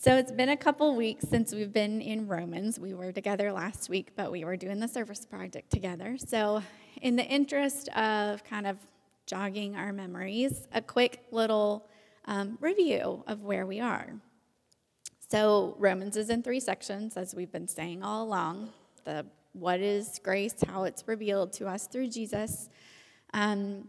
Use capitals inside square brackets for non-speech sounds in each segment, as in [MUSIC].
So it's been a couple weeks since we've been in Romans. We were together last week, but we were doing the service project together. So, in the interest of kind of jogging our memories, a quick little um, review of where we are. So, Romans is in three sections, as we've been saying all along. The what is grace, how it's revealed to us through Jesus. Um,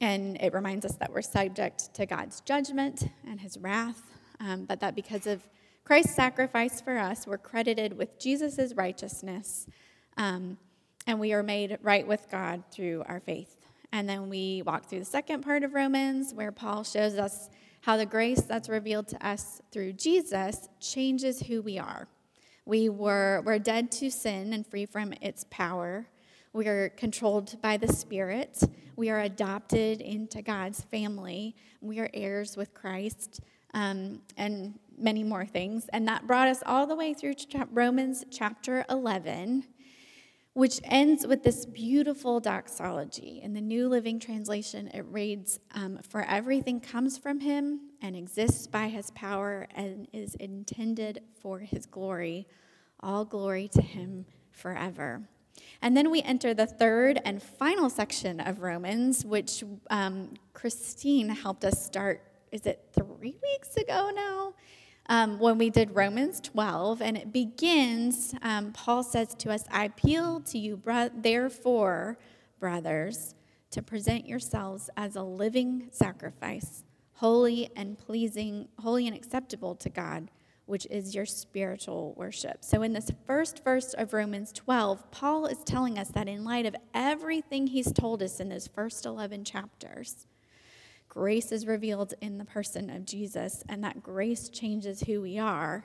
and it reminds us that we're subject to God's judgment and his wrath um, but that because of Christ's sacrifice for us, we're credited with Jesus' righteousness, um, and we are made right with God through our faith. And then we walk through the second part of Romans, where Paul shows us how the grace that's revealed to us through Jesus changes who we are. We were we're dead to sin and free from its power. We are controlled by the Spirit. We are adopted into God's family. We are heirs with Christ um, and many more things. And that brought us all the way through Romans chapter 11, which ends with this beautiful doxology. In the New Living Translation, it reads um, For everything comes from him and exists by his power and is intended for his glory. All glory to him forever. And then we enter the third and final section of Romans, which um, Christine helped us start is it three weeks ago now? Um, when we did Romans 12, and it begins, um, Paul says to us, I appeal to you, bro- therefore, brothers, to present yourselves as a living sacrifice, holy and pleasing, holy and acceptable to God, which is your spiritual worship. So, in this first verse of Romans 12, Paul is telling us that in light of everything he's told us in those first 11 chapters, grace is revealed in the person of Jesus, and that grace changes who we are.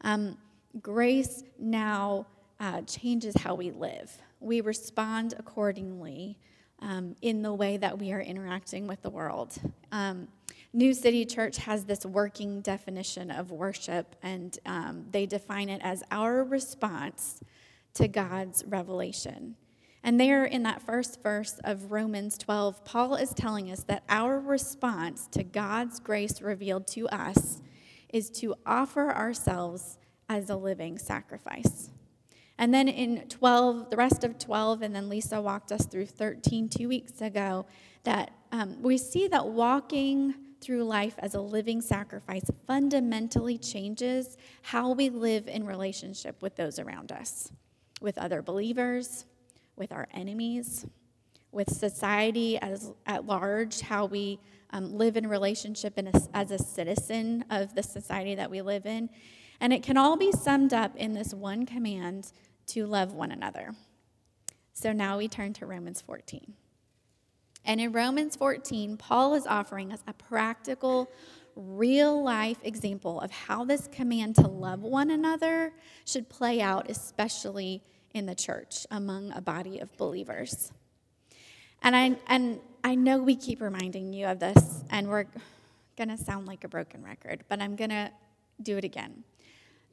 Um, grace now uh, changes how we live. We respond accordingly um, in the way that we are interacting with the world. Um, New City Church has this working definition of worship, and um, they define it as our response to God's revelation. And there in that first verse of Romans 12, Paul is telling us that our response to God's grace revealed to us is to offer ourselves as a living sacrifice. And then in 12, the rest of 12, and then Lisa walked us through 13 two weeks ago, that um, we see that walking through life as a living sacrifice fundamentally changes how we live in relationship with those around us, with other believers, with our enemies, with society as, at large, how we um, live in relationship in a, as a citizen of the society that we live in. And it can all be summed up in this one command to love one another. So now we turn to Romans 14. And in Romans 14, Paul is offering us a practical, real life example of how this command to love one another should play out, especially in the church among a body of believers. And I, and I know we keep reminding you of this, and we're going to sound like a broken record, but I'm going to do it again.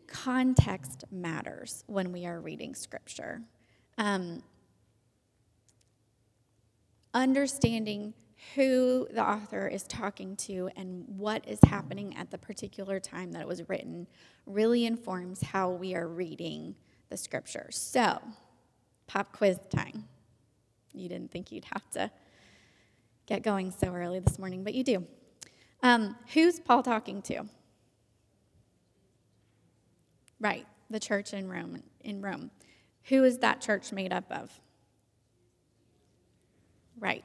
Context matters when we are reading scripture. Um, understanding who the author is talking to and what is happening at the particular time that it was written really informs how we are reading the scriptures. So, pop quiz time. You didn't think you'd have to get going so early this morning, but you do. Um, who's Paul talking to? Right, the church in Rome. In Rome, who is that church made up of? Right.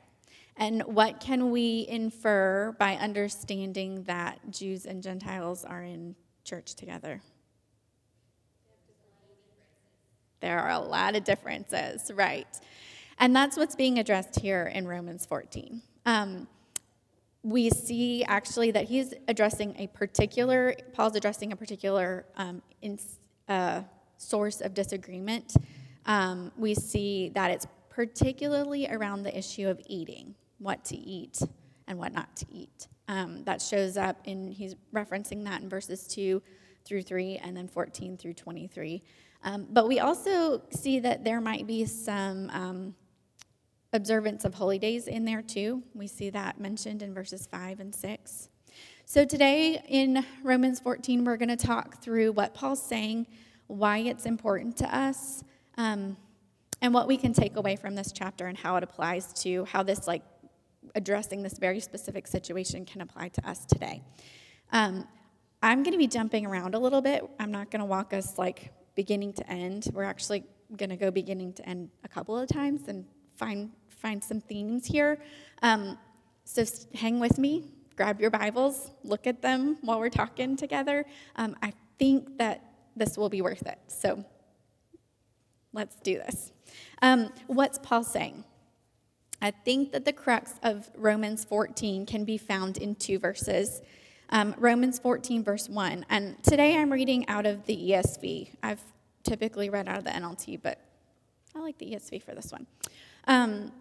And what can we infer by understanding that Jews and Gentiles are in church together? There are a lot of differences, right? And that's what's being addressed here in Romans 14. Um, we see actually that he's addressing a particular, Paul's addressing a particular um, in, uh, source of disagreement. Um, we see that it's particularly around the issue of eating, what to eat and what not to eat. Um, that shows up in, he's referencing that in verses 2 through 3 and then 14 through 23. Um, but we also see that there might be some um, observance of holy days in there too. We see that mentioned in verses 5 and 6. So today in Romans 14, we're going to talk through what Paul's saying, why it's important to us, um, and what we can take away from this chapter and how it applies to how this, like, addressing this very specific situation can apply to us today. Um, I'm going to be jumping around a little bit. I'm not going to walk us like beginning to end. We're actually going to go beginning to end a couple of times and find find some themes here. Um, so hang with me. Grab your Bibles. Look at them while we're talking together. Um, I think that this will be worth it. So let's do this. Um, what's Paul saying? I think that the crux of Romans 14 can be found in two verses. Um, Romans 14, verse 1. And today I'm reading out of the ESV. I've typically read out of the NLT, but I like the ESV for this one. Um,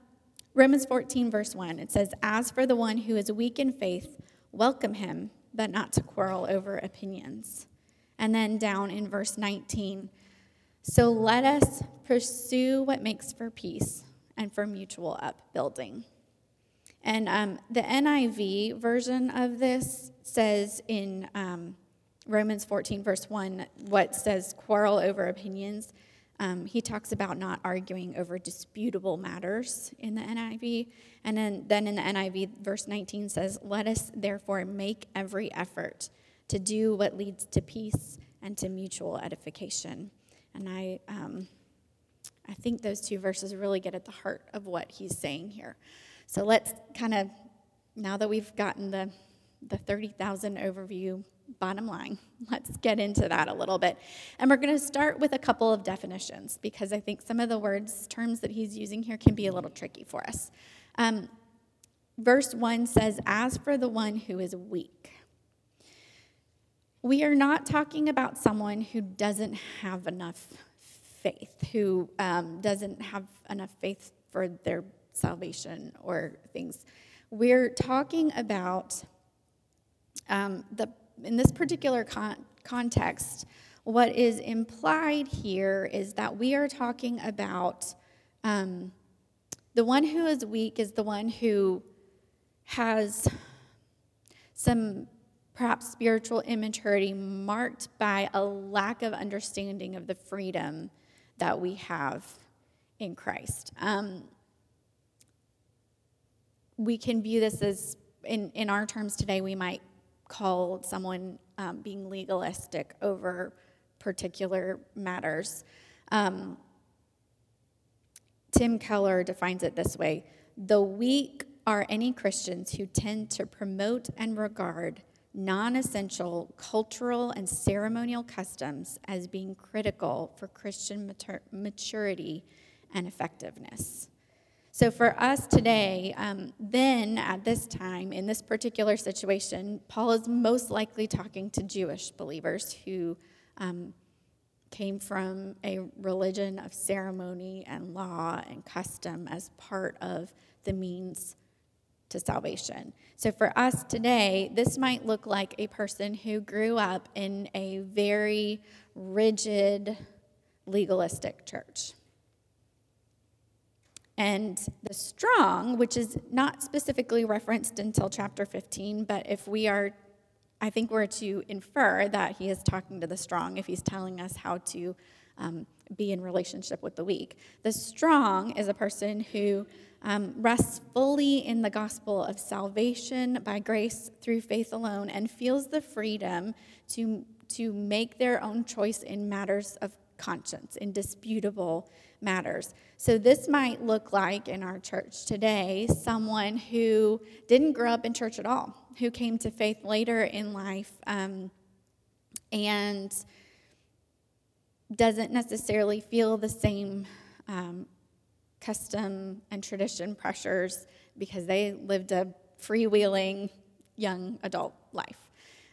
Romans 14, verse 1, it says, As for the one who is weak in faith, welcome him, but not to quarrel over opinions. And then down in verse 19, so let us pursue what makes for peace and for mutual upbuilding. And um, the NIV version of this says in um, Romans 14, verse 1, what says quarrel over opinions. Um, he talks about not arguing over disputable matters in the NIV. And then, then in the NIV, verse 19 says, Let us therefore make every effort to do what leads to peace and to mutual edification. And I, um, I think those two verses really get at the heart of what he's saying here. So let's kind of, now that we've gotten the, the 30,000 overview bottom line, [LAUGHS] let's get into that a little bit. And we're going to start with a couple of definitions because I think some of the words, terms that he's using here can be a little tricky for us. Um, verse 1 says, As for the one who is weak, we are not talking about someone who doesn't have enough faith, who um, doesn't have enough faith for their salvation or things. We're talking about um, the in this particular con- context. What is implied here is that we are talking about um, the one who is weak is the one who has some perhaps spiritual immaturity marked by a lack of understanding of the freedom that we have in Christ. Um, we can view this as, in, in our terms today, we might call someone um, being legalistic over particular matters. Um, Tim Keller defines it this way The weak are any Christians who tend to promote and regard non essential cultural and ceremonial customs as being critical for Christian matur- maturity and effectiveness. So, for us today, um, then at this time, in this particular situation, Paul is most likely talking to Jewish believers who um, came from a religion of ceremony and law and custom as part of the means to salvation. So, for us today, this might look like a person who grew up in a very rigid, legalistic church. And the strong, which is not specifically referenced until chapter 15, but if we are, I think we're to infer that he is talking to the strong if he's telling us how to um, be in relationship with the weak. The strong is a person who um, rests fully in the gospel of salvation by grace through faith alone and feels the freedom to, to make their own choice in matters of conscience, indisputable matters. So, this might look like in our church today someone who didn't grow up in church at all, who came to faith later in life um, and doesn't necessarily feel the same um, custom and tradition pressures because they lived a freewheeling young adult life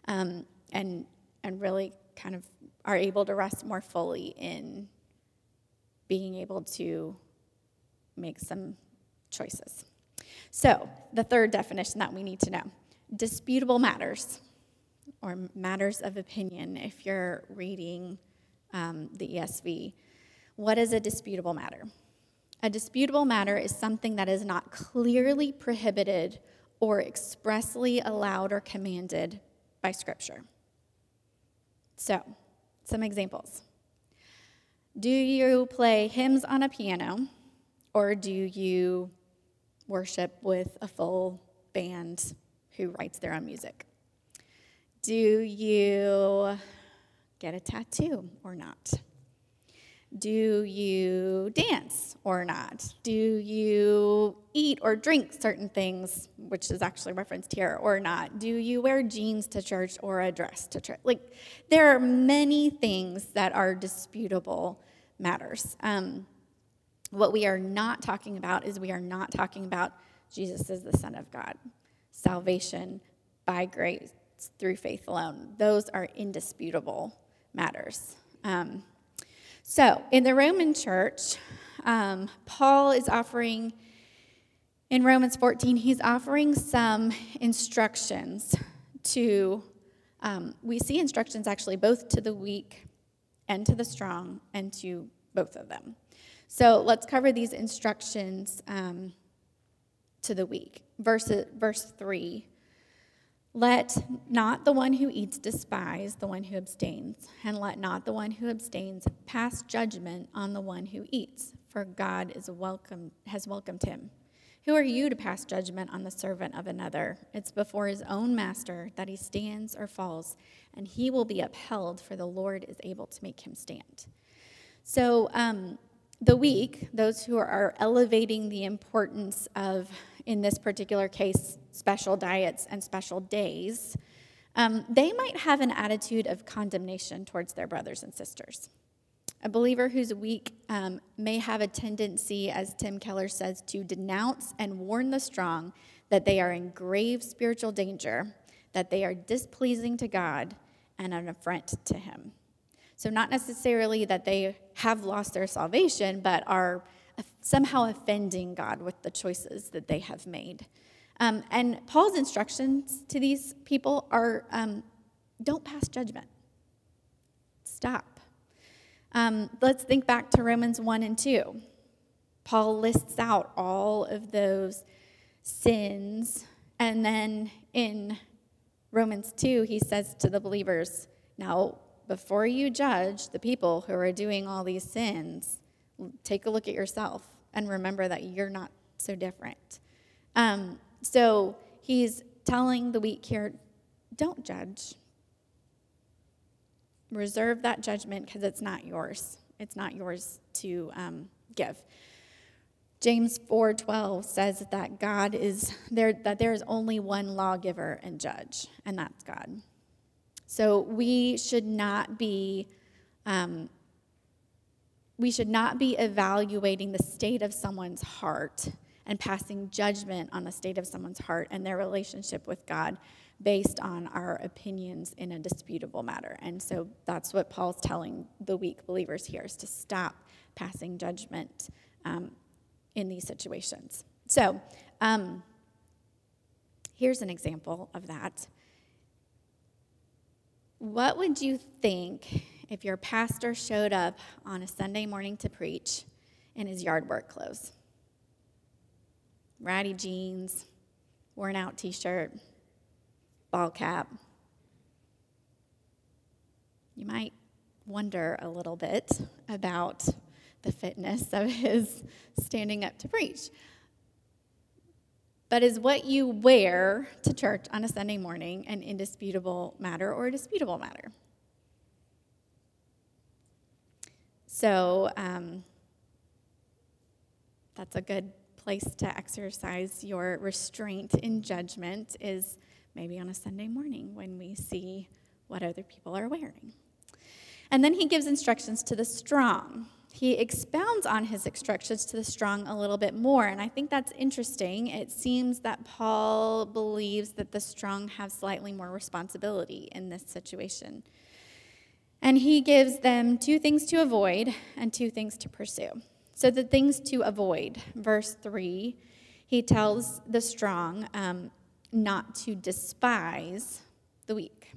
um, and, and really kind of are able to rest more fully in being able to make some choices. So, the third definition that we need to know disputable matters or matters of opinion if you're reading um, the ESV. What is a disputable matter? A disputable matter is something that is not clearly prohibited or expressly allowed or commanded by Scripture. So, some examples. Do you play hymns on a piano, or do you worship with a full band who writes their own music? Do you get a tattoo or not? Do you dance or not? Do you eat or drink certain things, which is actually referenced here, or not? Do you wear jeans to church or a dress to church? Like, there are many things that are disputable matters. Um, what we are not talking about is we are not talking about Jesus is the Son of God, salvation by grace through faith alone. Those are indisputable matters. Um, so, in the Roman church, um, Paul is offering, in Romans 14, he's offering some instructions to, um, we see instructions actually both to the weak and to the strong and to both of them. So, let's cover these instructions um, to the weak. Verse, verse 3 let not the one who eats despise the one who abstains, and let not the one who abstains pass judgment on the one who eats, for God is welcome, has welcomed him. Who are you to pass judgment on the servant of another? It's before his own master that he stands or falls, and he will be upheld, for the Lord is able to make him stand. So, um, the weak, those who are elevating the importance of in this particular case, special diets and special days, um, they might have an attitude of condemnation towards their brothers and sisters. A believer who's weak um, may have a tendency, as Tim Keller says, to denounce and warn the strong that they are in grave spiritual danger, that they are displeasing to God and an affront to Him. So, not necessarily that they have lost their salvation, but are somehow offending God with the choices that they have made. Um, and Paul's instructions to these people are um, don't pass judgment, stop. Um, let's think back to Romans 1 and 2. Paul lists out all of those sins, and then in Romans 2, he says to the believers, Now, before you judge the people who are doing all these sins, take a look at yourself and remember that you're not so different. Um, so he's telling the weak here don't judge. Reserve that judgment because it's not yours. It's not yours to um, give. James 4:12 says that God is there that there is only one lawgiver and judge, and that's God. So we should not be um, we should not be evaluating the state of someone's heart and passing judgment on the state of someone's heart and their relationship with God based on our opinions in a disputable matter. And so that's what Paul's telling the weak believers here is to stop passing judgment um, in these situations. So um, here's an example of that. What would you think if your pastor showed up on a Sunday morning to preach in his yard work clothes ratty jeans, worn out t shirt, ball cap. You might wonder a little bit about the fitness of his standing up to preach. But is what you wear to church on a Sunday morning an indisputable matter or a disputable matter? So um, that's a good place to exercise your restraint in judgment is maybe on a Sunday morning when we see what other people are wearing. And then he gives instructions to the strong. He expounds on his instructions to the strong a little bit more, and I think that's interesting. It seems that Paul believes that the strong have slightly more responsibility in this situation. And he gives them two things to avoid and two things to pursue. So, the things to avoid, verse 3, he tells the strong um, not to despise the weak.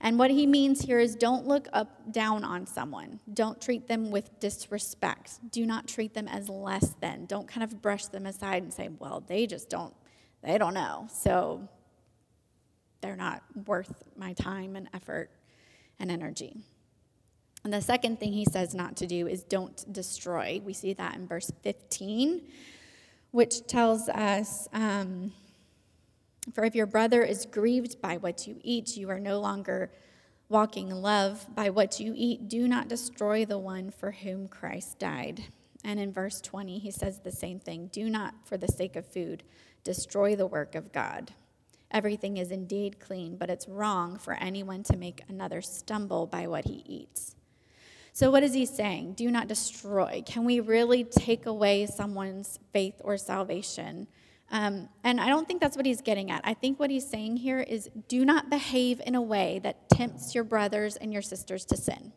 And what he means here is don't look up down on someone. Don't treat them with disrespect. Do not treat them as less than. Don't kind of brush them aside and say, "Well, they just don't they don't know." So they're not worth my time and effort and energy. And the second thing he says not to do is don't destroy. We see that in verse 15, which tells us um, For if your brother is grieved by what you eat, you are no longer walking in love. By what you eat, do not destroy the one for whom Christ died. And in verse 20, he says the same thing Do not, for the sake of food, destroy the work of God. Everything is indeed clean, but it's wrong for anyone to make another stumble by what he eats. So, what is he saying? Do not destroy. Can we really take away someone's faith or salvation? Um, and I don't think that's what he's getting at. I think what he's saying here is do not behave in a way that tempts your brothers and your sisters to sin.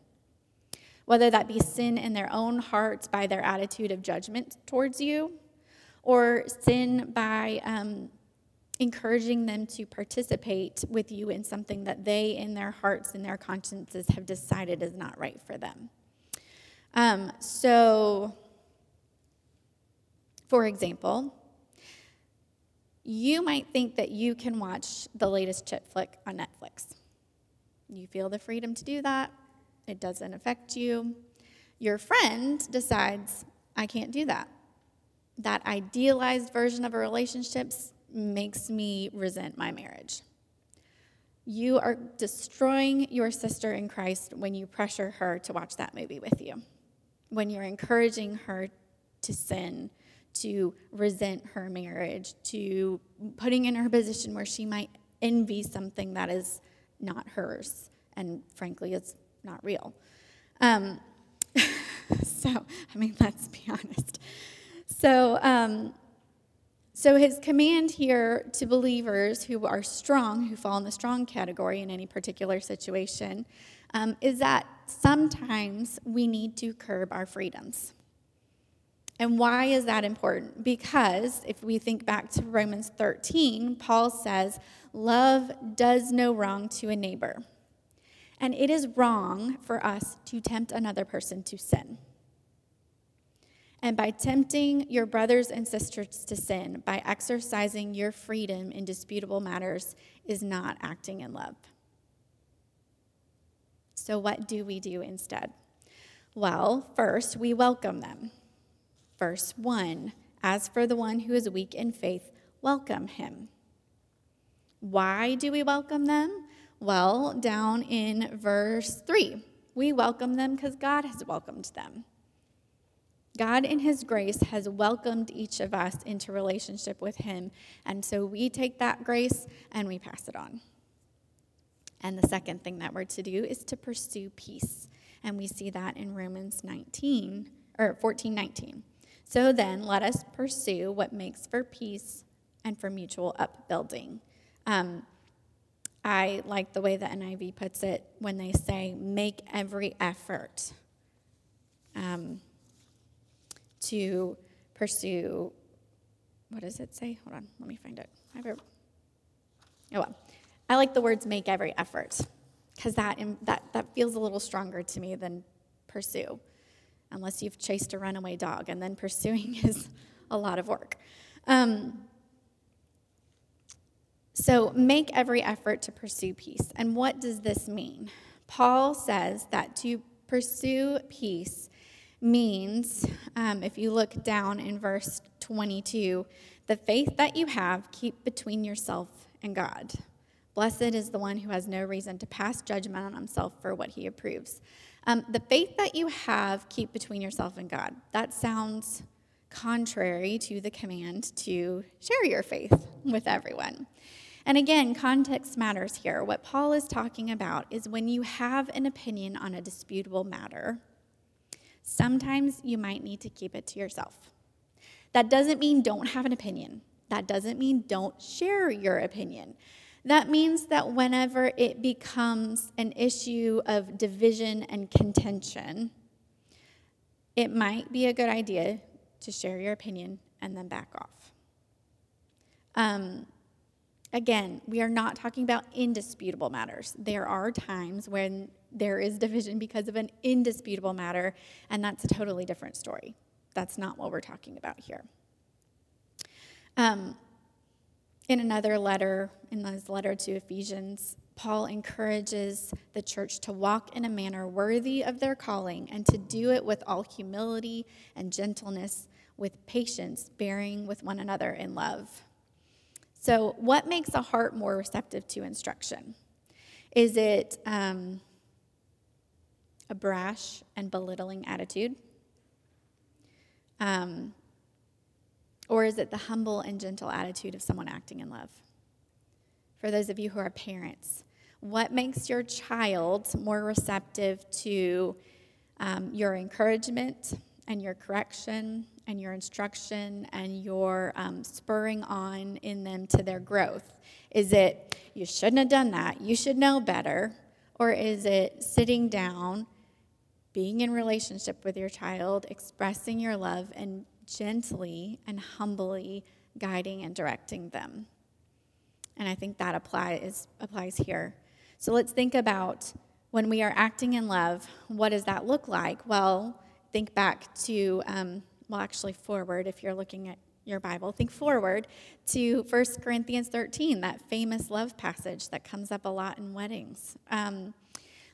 Whether that be sin in their own hearts by their attitude of judgment towards you, or sin by um, encouraging them to participate with you in something that they, in their hearts and their consciences, have decided is not right for them. Um, so, for example, you might think that you can watch the latest chick flick on Netflix. You feel the freedom to do that, it doesn't affect you. Your friend decides, I can't do that. That idealized version of a relationship makes me resent my marriage. You are destroying your sister in Christ when you pressure her to watch that movie with you, when you're encouraging her to sin, to resent her marriage, to putting in her position where she might envy something that is not hers and frankly it's not real. Um, [LAUGHS] so, I mean, let's be honest. So, um, so, his command here to believers who are strong, who fall in the strong category in any particular situation, um, is that sometimes we need to curb our freedoms. And why is that important? Because if we think back to Romans 13, Paul says, Love does no wrong to a neighbor. And it is wrong for us to tempt another person to sin. And by tempting your brothers and sisters to sin, by exercising your freedom in disputable matters, is not acting in love. So, what do we do instead? Well, first, we welcome them. Verse 1 As for the one who is weak in faith, welcome him. Why do we welcome them? Well, down in verse 3, we welcome them because God has welcomed them. God, in His grace, has welcomed each of us into relationship with Him. And so we take that grace and we pass it on. And the second thing that we're to do is to pursue peace. And we see that in Romans 19, or 14, 19. So then, let us pursue what makes for peace and for mutual upbuilding. Um, I like the way the NIV puts it when they say, make every effort. Um, to pursue, what does it say? Hold on, let me find it. I oh well. I like the words make every effort because that, that, that feels a little stronger to me than pursue, unless you've chased a runaway dog, and then [LAUGHS] pursuing is a lot of work. Um, so make every effort to pursue peace. And what does this mean? Paul says that to pursue peace means, um, if you look down in verse 22, the faith that you have, keep between yourself and God. Blessed is the one who has no reason to pass judgment on himself for what he approves. Um, the faith that you have, keep between yourself and God. That sounds contrary to the command to share your faith with everyone. And again, context matters here. What Paul is talking about is when you have an opinion on a disputable matter, sometimes you might need to keep it to yourself. That doesn't mean don't have an opinion. That doesn't mean don't share your opinion. That means that whenever it becomes an issue of division and contention, it might be a good idea to share your opinion and then back off. Um, again, we are not talking about indisputable matters. There are times when there is division because of an indisputable matter, and that's a totally different story. That's not what we're talking about here. Um, in another letter, in his letter to Ephesians, Paul encourages the church to walk in a manner worthy of their calling and to do it with all humility and gentleness, with patience, bearing with one another in love. So, what makes a heart more receptive to instruction? Is it um, a brash and belittling attitude? Um, or is it the humble and gentle attitude of someone acting in love? For those of you who are parents, what makes your child more receptive to um, your encouragement and your correction and your instruction and your um, spurring on in them to their growth? Is it, you shouldn't have done that, you should know better? Or is it sitting down, being in relationship with your child, expressing your love, and gently and humbly guiding and directing them? And I think that applies, applies here. So let's think about when we are acting in love, what does that look like? Well, think back to, um, well, actually, forward if you're looking at your Bible, think forward to 1 Corinthians 13, that famous love passage that comes up a lot in weddings. Um,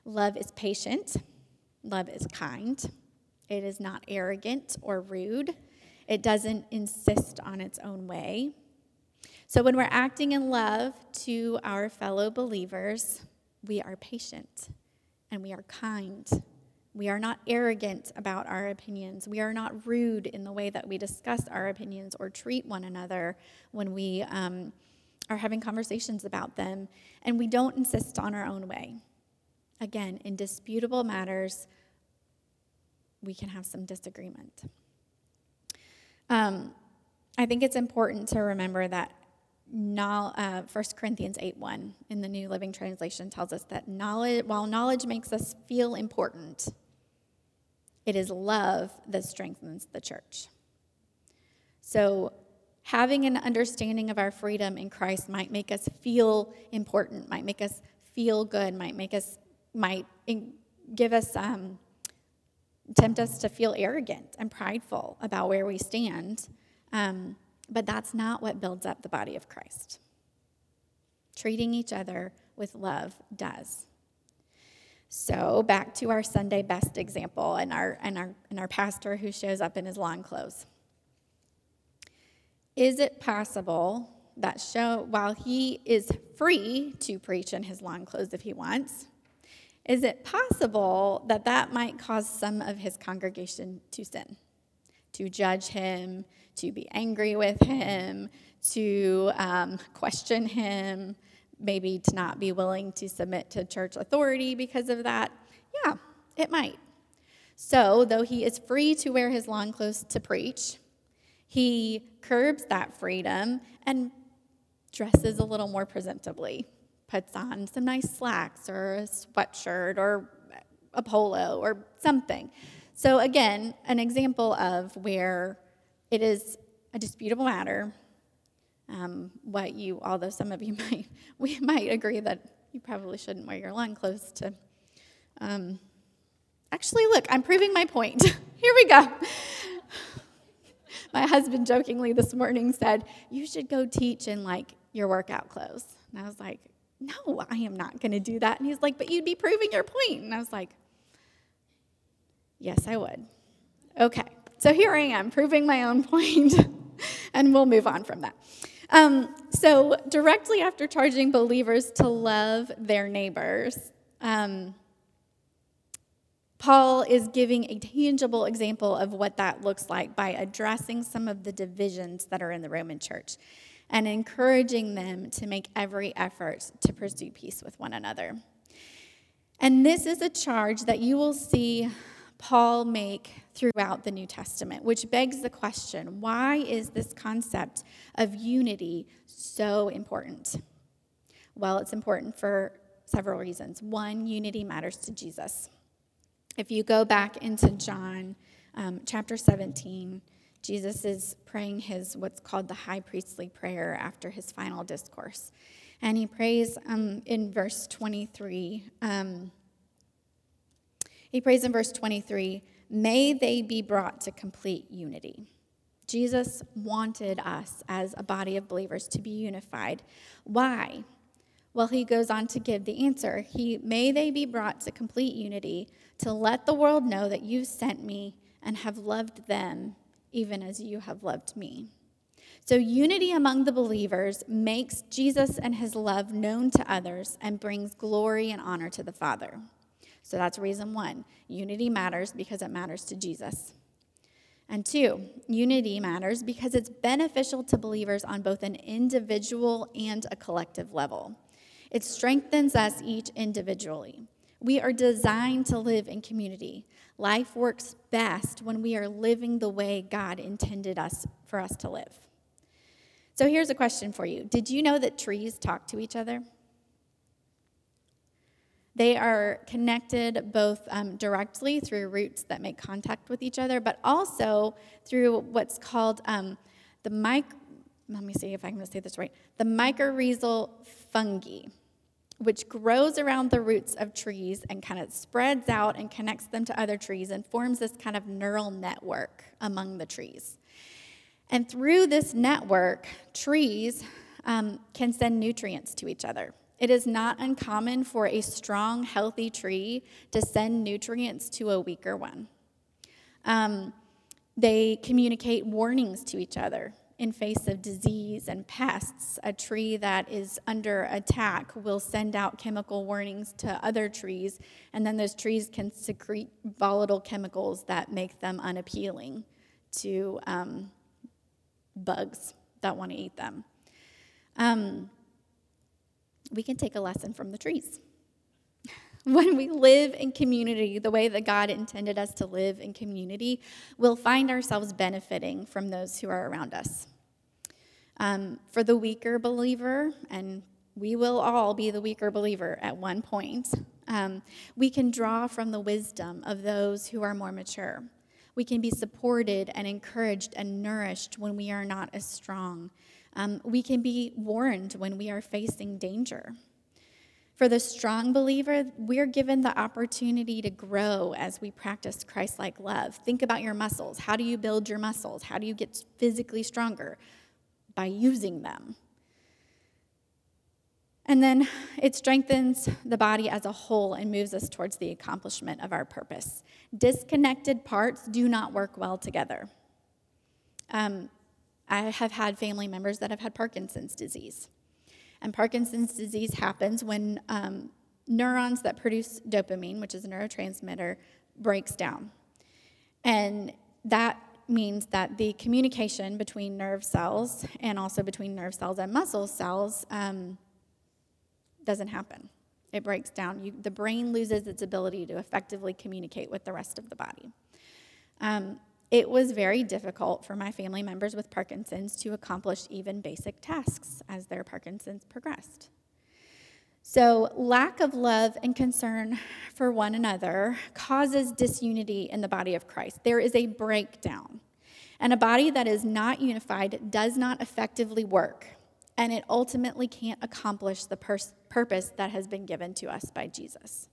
love is patient, love is kind, it is not arrogant or rude, it doesn't insist on its own way. So when we're acting in love to our fellow believers, we are patient and we are kind. We are not arrogant about our opinions. We are not rude in the way that we discuss our opinions or treat one another when we um, are having conversations about them. And we don't insist on our own way. Again, in disputable matters, we can have some disagreement. Um, I think it's important to remember that no, uh, 1 Corinthians 8 1 in the New Living Translation tells us that knowledge, while knowledge makes us feel important, it is love that strengthens the church. So, having an understanding of our freedom in Christ might make us feel important, might make us feel good, might make us, might give us, um, tempt us to feel arrogant and prideful about where we stand. Um, but that's not what builds up the body of Christ. Treating each other with love does. So back to our Sunday best example and our and our and our pastor who shows up in his long clothes. Is it possible that show while he is free to preach in his long clothes if he wants, is it possible that that might cause some of his congregation to sin, to judge him, to be angry with him, to um, question him, maybe to not be willing to submit to church authority because of that? Yeah, it might. So, though he is free to wear his long clothes to preach, he curbs that freedom and dresses a little more presentably, puts on some nice slacks or a sweatshirt or a polo or something. So, again, an example of where it is a disputable matter. Um, what you, although some of you [LAUGHS] might, we might agree that you probably shouldn't wear your long clothes to. Um, actually, look, I'm proving my point. [LAUGHS] Here we go. [LAUGHS] my husband jokingly this morning said, You should go teach in like your workout clothes. And I was like, No, I am not going to do that. And he's like, But you'd be proving your point. And I was like, Yes, I would. Okay. So here I am proving my own [LAUGHS] point, and we'll move on from that. Um, so, directly after charging believers to love their neighbors, um, Paul is giving a tangible example of what that looks like by addressing some of the divisions that are in the Roman church and encouraging them to make every effort to pursue peace with one another. And this is a charge that you will see Paul make throughout the New Testament, which begs the question why is this concept of unity so important? Well, it's important for several reasons. One, unity matters to Jesus. If you go back into John um, chapter 17, Jesus is praying his what's called the high priestly prayer after his final discourse. And he prays um, in verse 23. Um, he prays in verse 23 May they be brought to complete unity, Jesus wanted us as a body of believers to be unified. Why? Well, he goes on to give the answer. He may they be brought to complete unity to let the world know that you sent me and have loved them even as you have loved me. So, unity among the believers makes Jesus and his love known to others and brings glory and honor to the Father. So, that's reason one. Unity matters because it matters to Jesus. And two, unity matters because it's beneficial to believers on both an individual and a collective level. It strengthens us each individually. We are designed to live in community. Life works best when we are living the way God intended us for us to live. So here's a question for you. Did you know that trees talk to each other? They are connected both um, directly through roots that make contact with each other, but also through what's called um, the mic. Let me see if I can say this right. The mycorrhizal fungi which grows around the roots of trees and kind of spreads out and connects them to other trees and forms this kind of neural network among the trees. And through this network, trees um, can send nutrients to each other. It is not uncommon for a strong, healthy tree to send nutrients to a weaker one. Um, they communicate warnings to each other in face of disease and pests. A tree that is under attack will send out chemical warnings to other trees, and then those trees can secrete volatile chemicals that make them unappealing to um, bugs that want to eat them. Um, we can take a lesson from the trees. When we live in community the way that God intended us to live in community, we'll find ourselves benefiting from those who are around us. Um, for the weaker believer, and we will all be the weaker believer at one point, um, we can draw from the wisdom of those who are more mature. We can be supported and encouraged and nourished when we are not as strong. Um, we can be warned when we are facing danger. For the strong believer, we're given the opportunity to grow as we practice Christ like love. Think about your muscles. How do you build your muscles? How do you get physically stronger? By using them. And then it strengthens the body as a whole and moves us towards the accomplishment of our purpose. Disconnected parts do not work well together. Um, I have had family members that have had Parkinson's disease. And Parkinson's disease happens when um, neurons that produce dopamine, which is a neurotransmitter, breaks down. And that means that the communication between nerve cells and also between nerve cells and muscle cells um, doesn't happen. It breaks down. You, the brain loses its ability to effectively communicate with the rest of the body. Um, it was very difficult for my family members with Parkinson's to accomplish even basic tasks as their Parkinson's progressed. So, lack of love and concern for one another causes disunity in the body of Christ. There is a breakdown. And a body that is not unified does not effectively work, and it ultimately can't accomplish the pers- purpose that has been given to us by Jesus.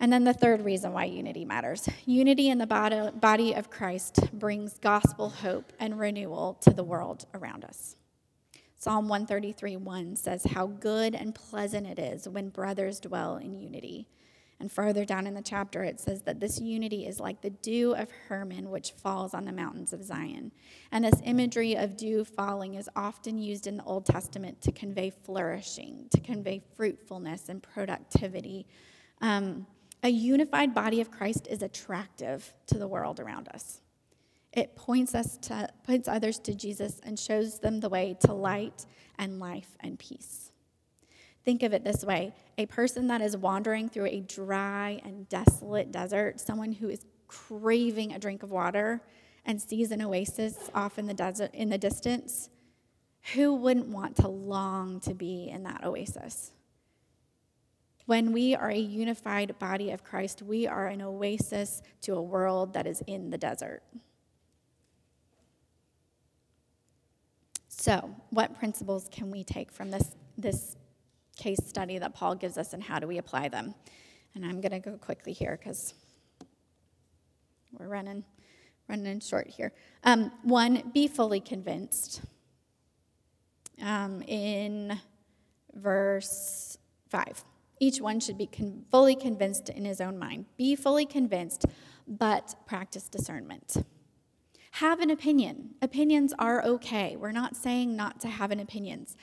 And then the third reason why unity matters unity in the body of Christ brings gospel hope and renewal to the world around us. Psalm 133 1 says, How good and pleasant it is when brothers dwell in unity. And further down in the chapter, it says that this unity is like the dew of Hermon, which falls on the mountains of Zion. And this imagery of dew falling is often used in the Old Testament to convey flourishing, to convey fruitfulness and productivity. Um, a unified body of Christ is attractive to the world around us. It points us to points others to Jesus and shows them the way to light and life and peace. Think of it this way a person that is wandering through a dry and desolate desert, someone who is craving a drink of water and sees an oasis off in the desert in the distance, who wouldn't want to long to be in that oasis? When we are a unified body of Christ, we are an oasis to a world that is in the desert. So, what principles can we take from this, this case study that Paul gives us, and how do we apply them? And I'm going to go quickly here because we're running running short here. Um, one, be fully convinced. Um, in verse 5, each one should be con- fully convinced in his own mind. Be fully convinced, but practice discernment. Have an opinion. Opinions are okay. We're not saying not to have an opinions,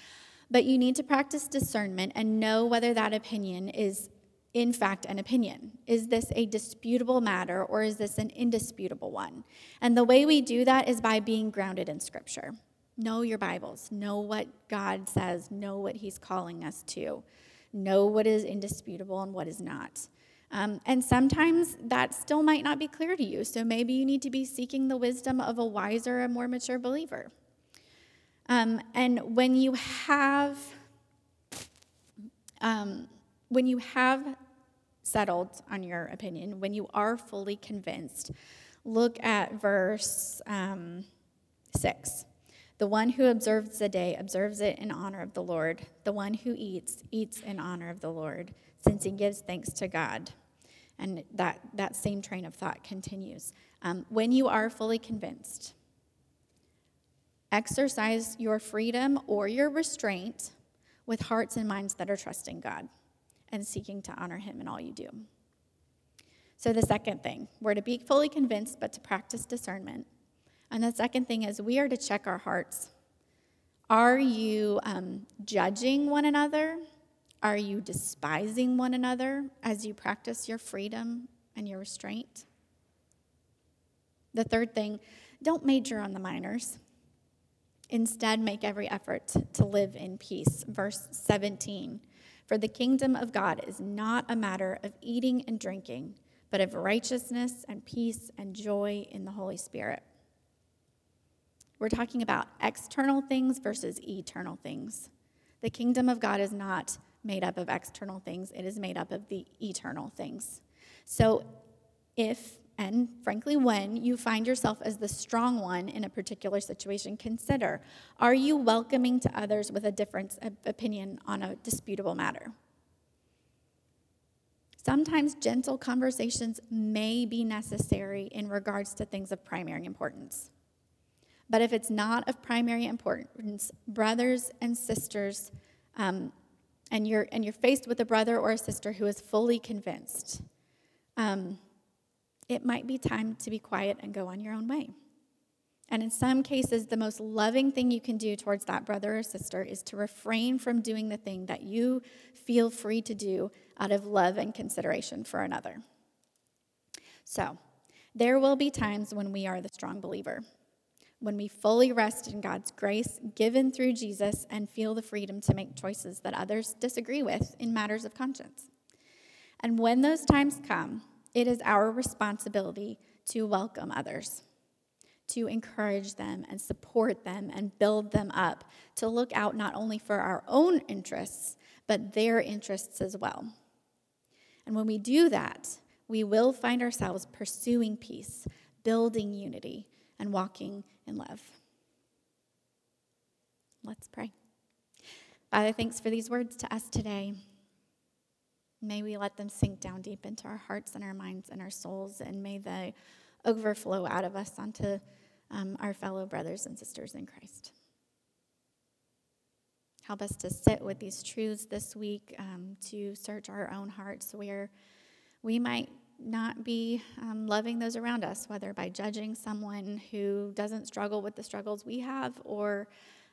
but you need to practice discernment and know whether that opinion is in fact an opinion. Is this a disputable matter or is this an indisputable one? And the way we do that is by being grounded in Scripture. Know your Bibles, know what God says, know what He's calling us to, know what is indisputable and what is not. Um, and sometimes that still might not be clear to you, so maybe you need to be seeking the wisdom of a wiser and more mature believer. Um, and when you have, um, when you have settled on your opinion, when you are fully convinced, look at verse um, 6. The one who observes the day observes it in honor of the Lord. The one who eats, eats in honor of the Lord, since he gives thanks to God. And that, that same train of thought continues. Um, when you are fully convinced, exercise your freedom or your restraint with hearts and minds that are trusting God and seeking to honor Him in all you do. So, the second thing, we're to be fully convinced, but to practice discernment. And the second thing is we are to check our hearts. Are you um, judging one another? Are you despising one another as you practice your freedom and your restraint? The third thing, don't major on the minors. Instead, make every effort to live in peace. Verse 17 For the kingdom of God is not a matter of eating and drinking, but of righteousness and peace and joy in the Holy Spirit. We're talking about external things versus eternal things. The kingdom of God is not made up of external things, it is made up of the eternal things. So, if and frankly, when you find yourself as the strong one in a particular situation, consider are you welcoming to others with a difference of opinion on a disputable matter? Sometimes gentle conversations may be necessary in regards to things of primary importance. But if it's not of primary importance, brothers and sisters um, and you're, and you're faced with a brother or a sister who is fully convinced, um, it might be time to be quiet and go on your own way. And in some cases, the most loving thing you can do towards that brother or sister is to refrain from doing the thing that you feel free to do out of love and consideration for another. So, there will be times when we are the strong believer when we fully rest in God's grace given through Jesus and feel the freedom to make choices that others disagree with in matters of conscience. And when those times come, it is our responsibility to welcome others, to encourage them and support them and build them up, to look out not only for our own interests, but their interests as well. And when we do that, we will find ourselves pursuing peace, building unity, and walking in love. Let's pray. Father, thanks for these words to us today. May we let them sink down deep into our hearts and our minds and our souls, and may they overflow out of us onto um, our fellow brothers and sisters in Christ. Help us to sit with these truths this week, um, to search our own hearts where we might not be um, loving those around us, whether by judging someone who doesn't struggle with the struggles we have or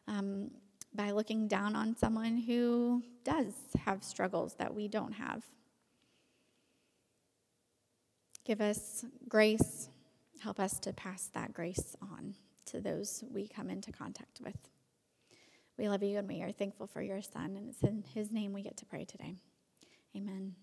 um, by looking down on someone who does have struggles that we don't have. Give us grace. Help us to pass that grace on to those we come into contact with. We love you and we are thankful for your son, and it's in his name we get to pray today. Amen.